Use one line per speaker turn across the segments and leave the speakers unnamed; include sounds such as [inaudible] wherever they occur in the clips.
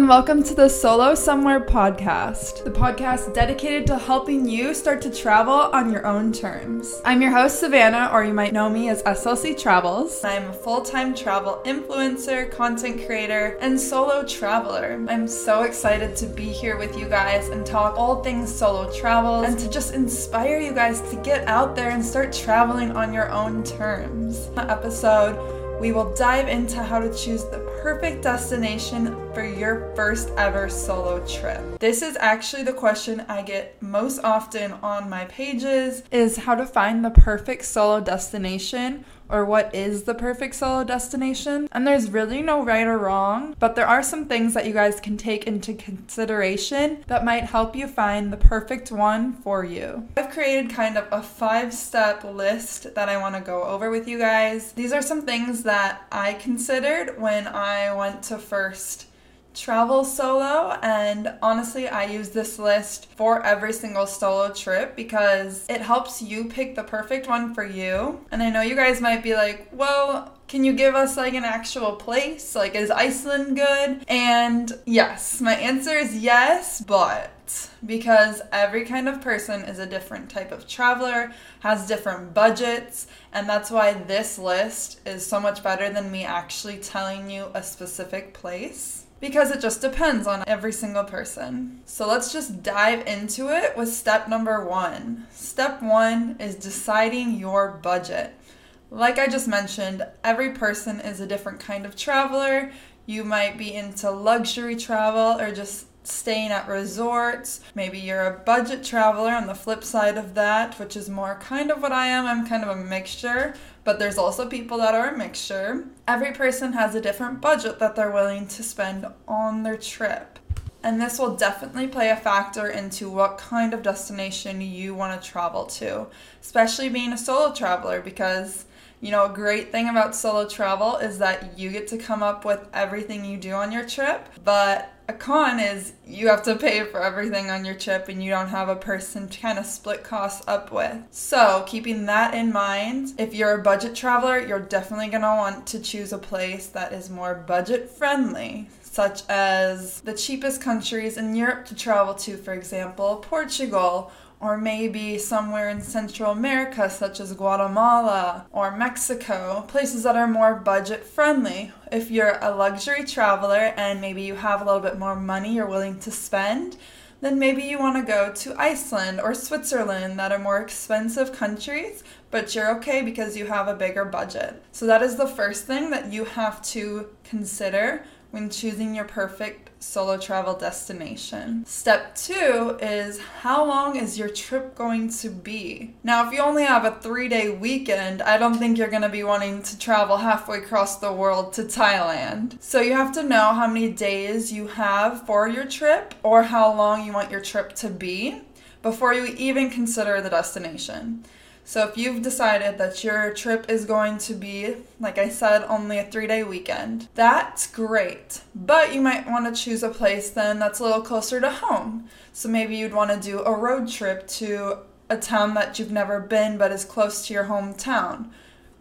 and welcome to the Solo Somewhere podcast, the podcast dedicated to helping you start to travel on your own terms. I'm your host, Savannah, or you might know me as SLC Travels. I'm a full time travel influencer, content creator, and solo traveler. I'm so excited to be here with you guys and talk all things solo travel and to just inspire you guys to get out there and start traveling on your own terms. Episode we will dive into how to choose the perfect destination for your first ever solo trip. This is actually the question I get most often on my pages is how to find the perfect solo destination or what is the perfect solo destination. And there's really no right or wrong, but there are some things that you guys can take into consideration that might help you find the perfect one for you. I've created kind of a five step list that I want to go over with you guys. These are some things that I considered when I went to first travel solo and honestly I use this list for every single solo trip because it helps you pick the perfect one for you. And I know you guys might be like, "Well, can you give us like an actual place? Like is Iceland good?" And yes, my answer is yes, but because every kind of person is a different type of traveler, has different budgets, and that's why this list is so much better than me actually telling you a specific place because it just depends on every single person. So let's just dive into it with step number one. Step one is deciding your budget. Like I just mentioned, every person is a different kind of traveler. You might be into luxury travel or just staying at resorts. Maybe you're a budget traveler on the flip side of that, which is more kind of what I am. I'm kind of a mixture, but there's also people that are a mixture. Every person has a different budget that they're willing to spend on their trip. And this will definitely play a factor into what kind of destination you want to travel to, especially being a solo traveler because you know, a great thing about solo travel is that you get to come up with everything you do on your trip, but a con is you have to pay for everything on your trip and you don't have a person to kind of split costs up with. So, keeping that in mind, if you're a budget traveler, you're definitely going to want to choose a place that is more budget friendly such as the cheapest countries in Europe to travel to, for example, Portugal or maybe somewhere in Central America, such as Guatemala or Mexico, places that are more budget friendly. If you're a luxury traveler and maybe you have a little bit more money you're willing to spend, then maybe you want to go to Iceland or Switzerland that are more expensive countries, but you're okay because you have a bigger budget. So, that is the first thing that you have to consider when choosing your perfect solo travel destination. Step two is how long is your trip going to be? Now, if you only have a three day weekend, I don't think you're going to be wanting to travel halfway across the world to Thailand. So you have to know how many days you have for your trip or how long you want your trip to be before you even consider the destination. So if you've decided that your trip is going to be, like I said, only a three day weekend, that's great. But you might want to choose a place then that's a little closer to home. So maybe you'd want to do a road trip to a town that you've never been but is close to your hometown.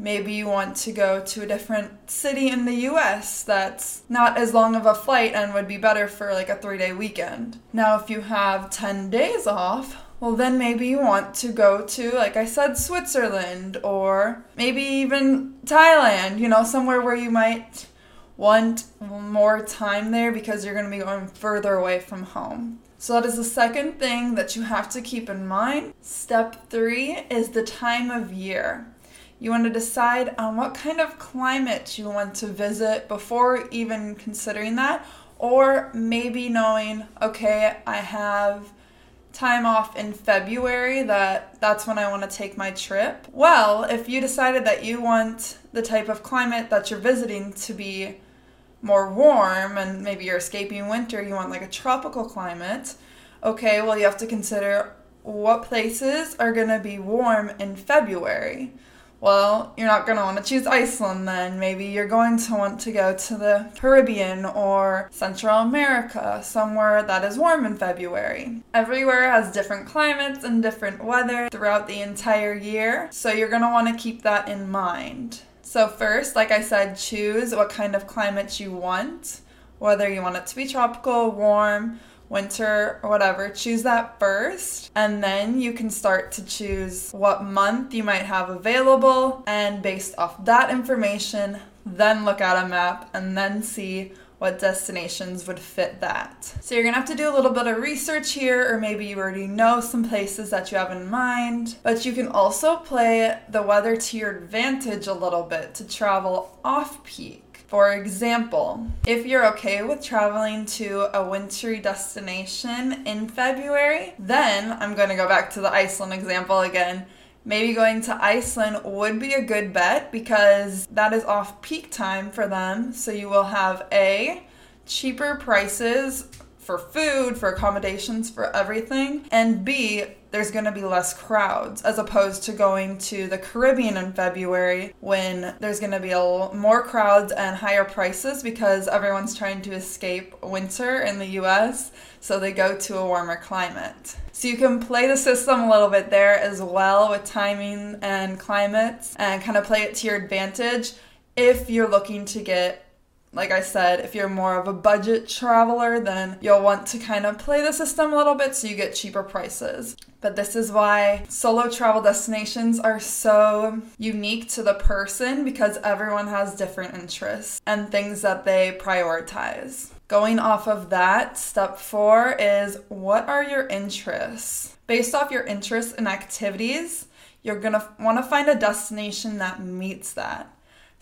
Maybe you want to go to a different city in the US that's not as long of a flight and would be better for like a three day weekend. Now, if you have 10 days off, well, then maybe you want to go to, like I said, Switzerland or maybe even Thailand, you know, somewhere where you might want more time there because you're going to be going further away from home. So, that is the second thing that you have to keep in mind. Step three is the time of year. You want to decide on what kind of climate you want to visit before even considering that, or maybe knowing, okay, I have time off in February that that's when I want to take my trip. Well, if you decided that you want the type of climate that you're visiting to be more warm and maybe you're escaping winter, you want like a tropical climate, okay, well, you have to consider what places are going to be warm in February. Well, you're not going to want to choose Iceland then. Maybe you're going to want to go to the Caribbean or Central America, somewhere that is warm in February. Everywhere has different climates and different weather throughout the entire year, so you're going to want to keep that in mind. So, first, like I said, choose what kind of climate you want. whether you want it to be tropical, warm, winter, or whatever. Choose that first, and then you can start to choose what month you might have available. And based off that information, then look at a map and then see what destinations would fit that. So you're gonna have to do a little bit of research here, or maybe you already know some places that you have in mind. But you can also play the weather to your advantage a little bit to travel off peak. For example, if you're okay with traveling to a wintry destination in February, then I'm going to go back to the Iceland example again maybe going to Iceland would be a good bet because that is off peak time for them. So you will have A, cheaper prices for food, for accommodations, for everything, and B, there's going to be less crowds as opposed to going to the Caribbean in February when there's going to be a more crowds and higher prices because everyone's trying to escape winter in the US, so they go to a warmer climate. So you can play the system a little bit there as well with timing and climates and kind of play it to your advantage if you're looking to get like I said, if you're more of a budget traveler, then you'll want to kind of play the system a little bit so you get cheaper prices. But this is why solo travel destinations are so unique to the person because everyone has different interests and things that they prioritize. Going off of that, step four is what are your interests? Based off your interests and activities, you're gonna wanna find a destination that meets that.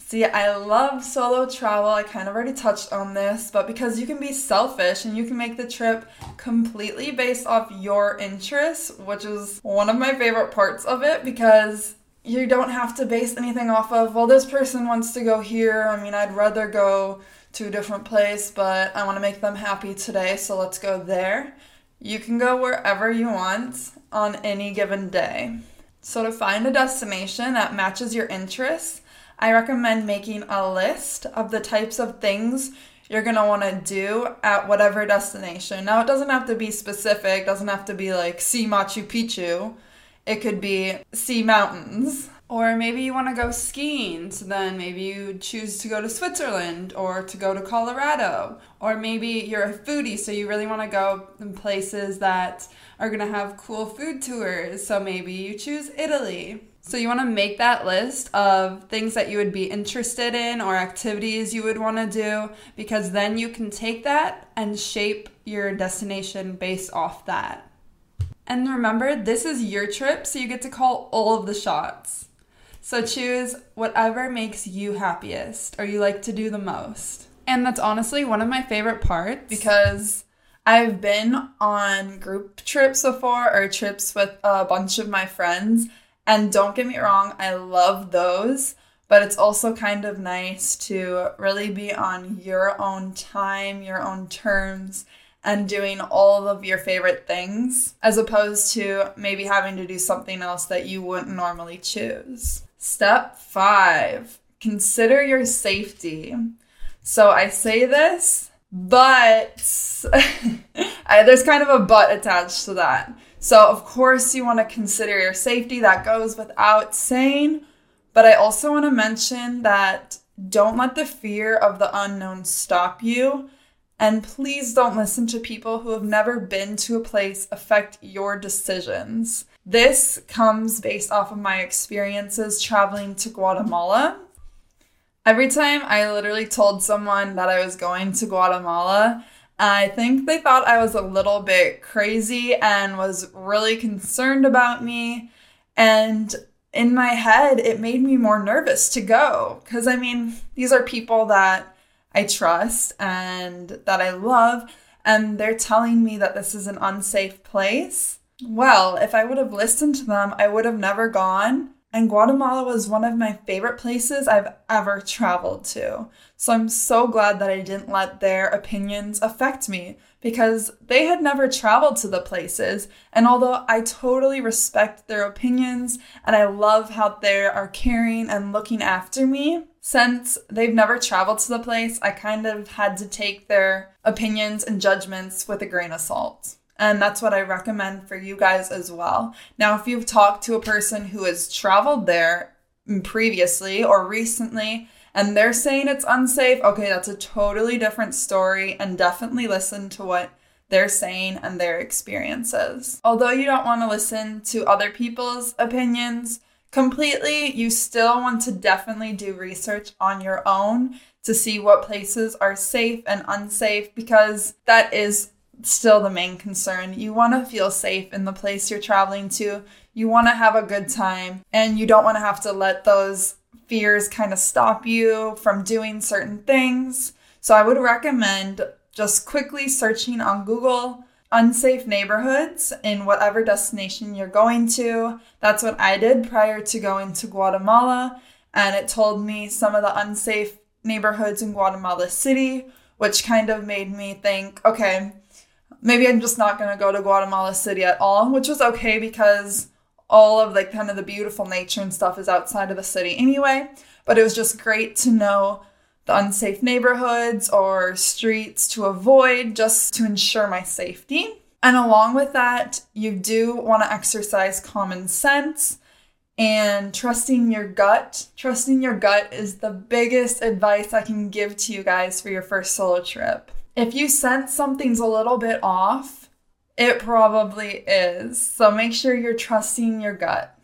See, I love solo travel. I kind of already touched on this, but because you can be selfish and you can make the trip completely based off your interests, which is one of my favorite parts of it because you don't have to base anything off of, well, this person wants to go here. I mean, I'd rather go to a different place, but I want to make them happy today, so let's go there. You can go wherever you want on any given day. So, to find a destination that matches your interests, I recommend making a list of the types of things you're going to want to do at whatever destination. Now, it doesn't have to be specific, doesn't have to be like see Machu Picchu. It could be see mountains.
Or maybe you want to go skiing, so then maybe you choose to go to Switzerland or to go to Colorado. Or maybe you're a foodie, so you really want to go in places that are going to have cool food tours, so maybe you choose Italy. So you want to make that list of things that you would be interested in or activities you would want to do because then you can take that and shape your destination based off that. And remember, this is your trip, so you get to call all of the shots. So choose whatever makes you happiest or you like to do the most.
And that's honestly one of my favorite parts because I've been on group trips before or trips with a bunch of my friends. And don't get me wrong, I love those. But it's also kind of nice to really be on your own time, your own terms, and doing all of your favorite things, as opposed to maybe having to do something else that you wouldn't normally choose. Step five consider your safety. So I say this, but [laughs] I, there's kind of a but attached to that. So, of course, you want to consider your safety. That goes without saying. But I also want to mention that don't let the fear of the unknown stop you. And please don't listen to people who have never been to a place affect your decisions. This comes based off of my experiences traveling to Guatemala. Every time I literally told someone that I was going to Guatemala, I think they thought I was a little bit crazy and was really concerned about me. And in my head, it made me more nervous to go. Because, I mean, these are people that I trust and that I love, and they're telling me that this is an unsafe place. Well, if I would have listened to them, I would have never gone. And Guatemala was one of my favorite places I've ever traveled to. So I'm so glad that I didn't let their opinions affect me because they had never traveled to the places. And although I totally respect their opinions and I love how they are caring and looking after me, since they've never traveled to the place, I kind of had to take their opinions and judgments with a grain of salt. And that's what I recommend for you guys as well. Now, if you've talked to a person who has traveled there previously or recently and they're saying it's unsafe, okay, that's a totally different story and definitely listen to what they're saying and their experiences. Although you don't want to listen to other people's opinions completely, you still want to definitely do research on your own to see what places are safe and unsafe because that is still the main concern. You want to feel safe in the place you're traveling to. You want to have a good time and you don't want to have to let those fears kind of stop you from doing certain things. So I would recommend just quickly searching on Google unsafe neighborhoods in whatever destination you're going to. That's what I did prior to going to Guatemala. And it told me some of the unsafe neighborhoods in Guatemala City, which kind of made me think, okay, maybe I'm just not going to go to Guatemala City at all, which was okay because all of like kind of the beautiful nature and stuff is outside of the city anyway. But it was just great to know the unsafe neighborhoods or streets to avoid just to ensure my safety. And along with that, you do want to exercise common sense and trusting your gut. Trusting your gut is the biggest advice I can give to you guys for your first solo trip. If you sense something's a little bit off, it probably is. So make sure you're trusting your gut.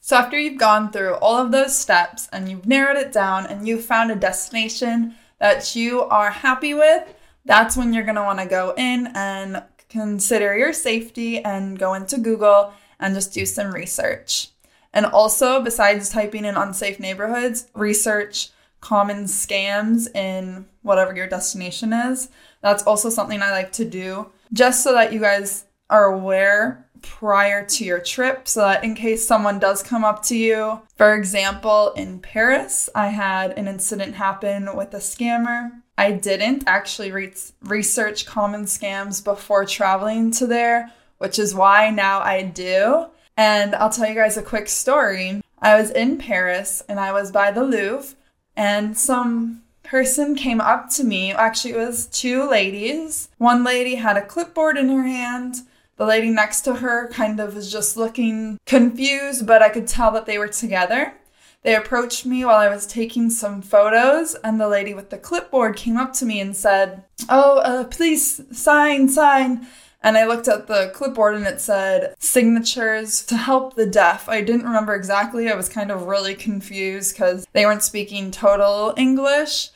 So, after you've gone through all of those steps and you've narrowed it down and you've found a destination that you are happy with, that's when you're want to go in and consider your safety and go into Google and just do some research. And also, besides typing in unsafe neighborhoods, research common scams in whatever your destination is. That's also something I like to do just so that you guys are aware prior to your trip so that in case someone does come up to you. For example, in Paris, I had an incident happen with a scammer. I didn't actually re- research common scams before traveling to there, which is why now I do. And I'll tell you guys a quick story. I was in Paris and I was by the Louvre, and some person came up to me. Actually, it was two ladies. One lady had a clipboard in her hand the lady next to her kind of was just looking confused, but I could tell that they were together. They approached me while I was taking some photos, and the lady with the clipboard came up to me and said, Oh, uh, please sign, sign. And I looked at the clipboard and it said signatures to help the deaf. I didn't remember exactly. I was kind of really confused because they weren't speaking total English.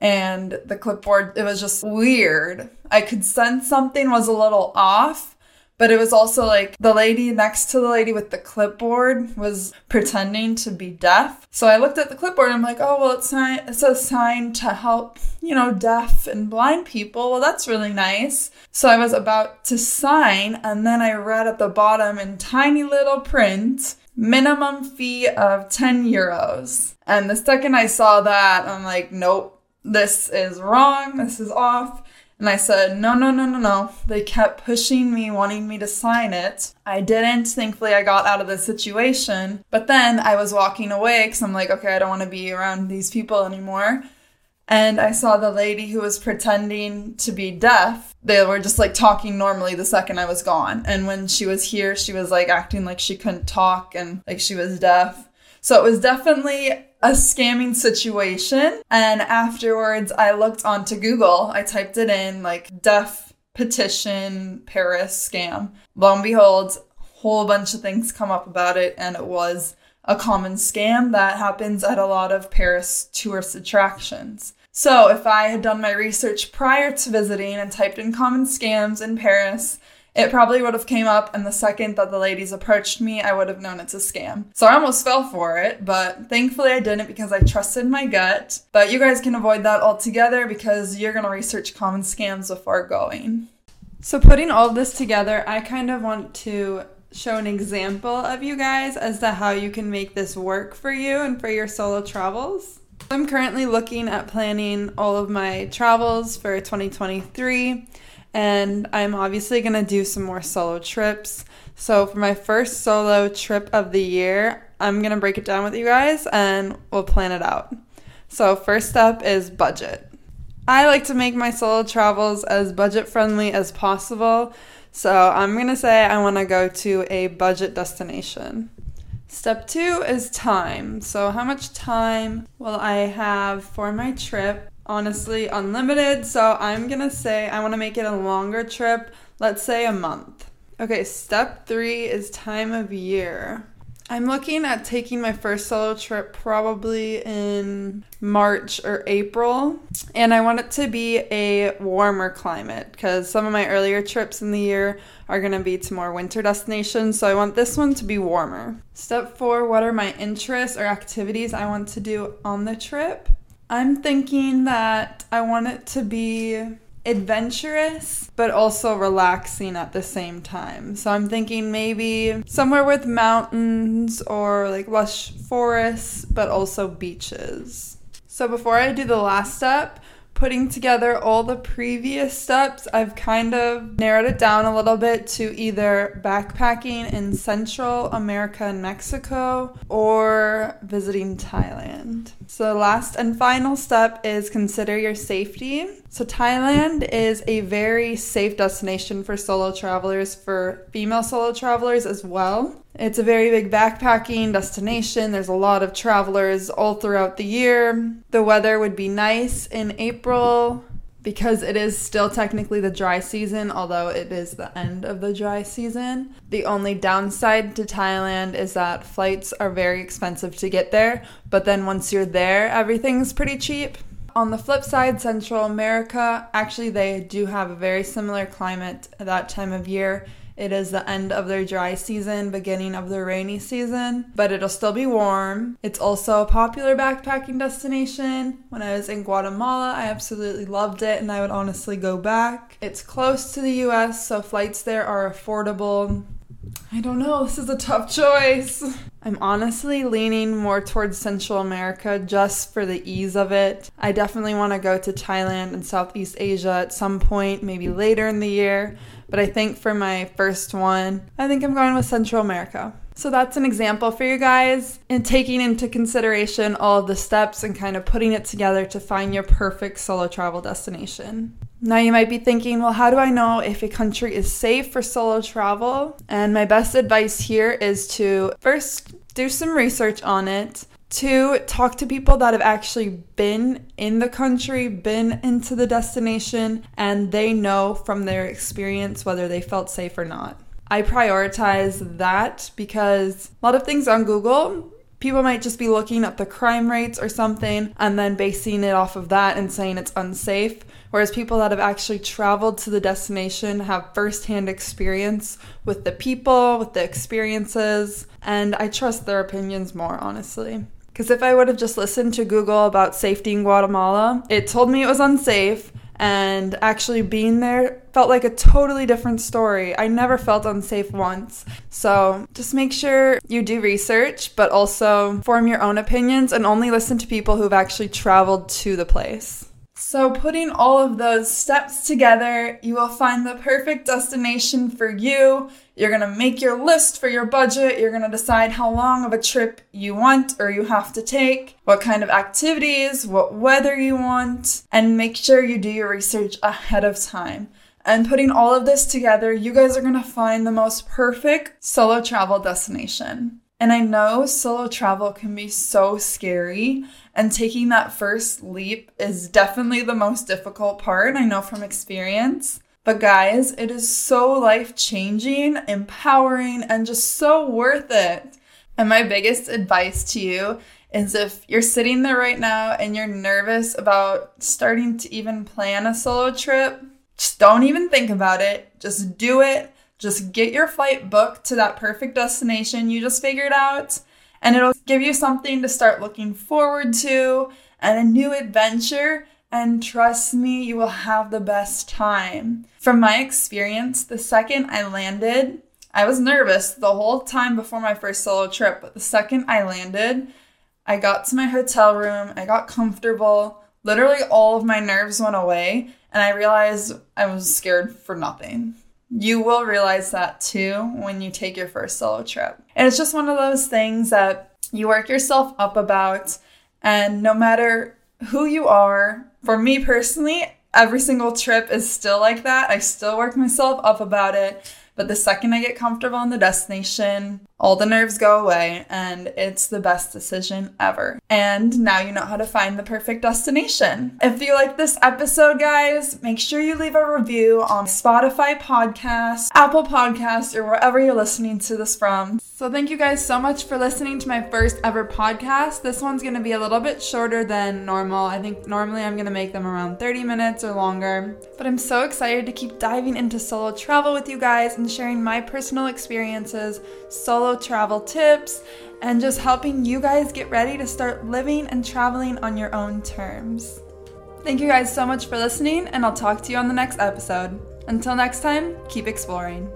And the clipboard, it was just weird. I could sense something was a little off but it was also like the lady next to the lady with the clipboard was pretending to be deaf. So I looked at the clipboard I'm like, oh, well, it's, sign- it's a sign to help, you know, deaf and blind people. Well, that's really nice. So I was about to sign, and then I read at the bottom in tiny little print minimum fee of 10 euros. And the second I saw that, I'm like, nope, this is wrong, this is off. And I said, no, no, no, no, no. They kept pushing me, wanting me to sign it. I didn't. Thankfully, I got out of the situation. But then I was walking away because I'm like, okay, I don't want to be around these people anymore. And I saw the lady who was pretending to be deaf. They were just like talking normally the second I was gone. And when she was here, she was like acting like she couldn't talk and like she was deaf. So it was definitely a scamming situation. And afterwards, I looked onto Google. I typed it in like deaf petition Paris scam. Lo and behold, whole bunch of things come up about it, and it was a common scam that happens at a lot of Paris tourist attractions. So, if I had done my research prior to visiting and typed in common scams in Paris, it probably would have came up and the second that the ladies approached me i would have known it's a scam. So i almost fell for it but thankfully i didn't because i trusted my gut. But you guys can avoid that altogether because you're to research common scams before going.
So putting all this together i kind of want to show an example of you guys as to how you can make this work for you and for your solo travels. I'm currently looking at planning all of my travels for 2023 and I'm obviously going to do some more solo trips. So, for my first solo trip of the year, I'm going to break it down with you guys and we'll plan it out. So, first up is budget. I like to make my solo travels as budget friendly as possible. So, I'm going to say I want to go to a budget destination. Step two is time. So, how much time will I have for my trip? Honestly, unlimited. So, I'm gonna say I wanna make it a longer trip, let's say a month. Okay, step three is time of year. I'm looking at taking my first solo trip probably in March or April, and I want it to be a warmer climate because some of my earlier trips in the year are going to be to more winter destinations, so I want this one to be warmer. Step four What are my interests or activities I want to do on the trip? I'm thinking that I want it to be adventurous but also relaxing at the same time. So I'm thinking maybe somewhere with mountains or like lush forests but also beaches. So before I do the last step, putting together all the previous steps, I've kind of narrowed it down a little bit to either backpacking in Central America and Mexico or visiting Thailand. So, last and final step is consider your safety. So, Thailand is a very safe destination for solo travelers, for female solo travelers as well. It's a very big backpacking destination. There's a lot of travelers all throughout the year. The weather would be nice in April because it is still technically the dry season, although it is the end of the dry season. The only downside to Thailand is that flights are very expensive to get there, but then once you're there, everything's pretty cheap. On the flip side, Central America, actually, they do have a very similar climate at that time of year. It is the end of their dry season, beginning of the rainy season, but it'll still be warm. It's also a popular backpacking destination. When I was in Guatemala, I absolutely loved it and I would honestly go back. It's close to the US, so flights there are affordable. I don't know, this is a tough choice. I'm honestly leaning more towards Central America just for the ease of it. I definitely want to go to Thailand and Southeast Asia at some point, maybe later in the year. But I think for my first one, I think I'm going with Central America. So that's an example for you guys in taking into consideration all of the steps and kind of putting it together to find your perfect solo travel destination. Now, you might be thinking, well, how do I know if a country is safe for solo travel? And my best advice here is to first do some research on it, Two, talk to people that have actually been in the country, been into the destination, and they know from their experience whether they felt safe or not. I prioritize that because a lot of things on Google, people might just be looking at the crime rates or something and then basing it off of that and saying it's unsafe. Whereas people that have actually traveled to the destination have firsthand experience with the people, with the experiences, and I trust their opinions more, honestly. Because if I would have just listened to Google about safety in Guatemala, it told me it was unsafe, and actually being there felt like a totally different story. I never felt unsafe once. So just make sure you do research, but also form your own opinions and only listen to people who've actually traveled to the place. So, putting all of those steps together, you will find the perfect destination for you. You're gonna make your list for your budget. You're gonna decide how long of a trip you want or you have to take, what kind of activities, what weather you want, and make sure you do your research ahead of time. And putting all of this together, you guys are gonna find the most perfect solo travel destination. And I know solo travel can be so scary, and taking that first leap is definitely the most difficult part. I know from experience. But guys, it is so life changing, empowering, and just so worth it. And my biggest advice to you is if you're sitting there right now and you're nervous about starting to even plan a solo trip, just don't even think about it. Just do it just get your flight booked to that perfect destination you just figured out, and it'll give you something to start looking forward to and a new adventure. And trust me, you will have the best time. From my experience, the second I landed, I was nervous the whole time before my first solo trip, but the second I landed, I got to my hotel room, I got comfortable, literally all of my nerves went away, and I realized I was scared for nothing. You will realize that too when you take your first solo trip. And it's just one of those things that you work yourself up about, and no matter who you are, for me personally, every single trip is still like that. I still work myself up about it But the second I get comfortable in the destination, all the nerves go away and it's the best decision ever. And now you know how to find the perfect destination. If you like this episode, guys, make sure you leave a review on Spotify podcast, Apple Podcast, or wherever you're listening to this from. So thank you guys so much for listening to my first ever podcast. This one's going to be a little bit shorter than normal. I think normally I'm going to make them around 30 minutes or longer. But I'm so excited to keep diving into solo travel with you guys and sharing my personal experiences, solo travel tips, and just helping you guys get ready to start living and traveling on your own terms. Thank you guys so much for listening, and I'll talk to you on the next episode. Until next time, keep exploring.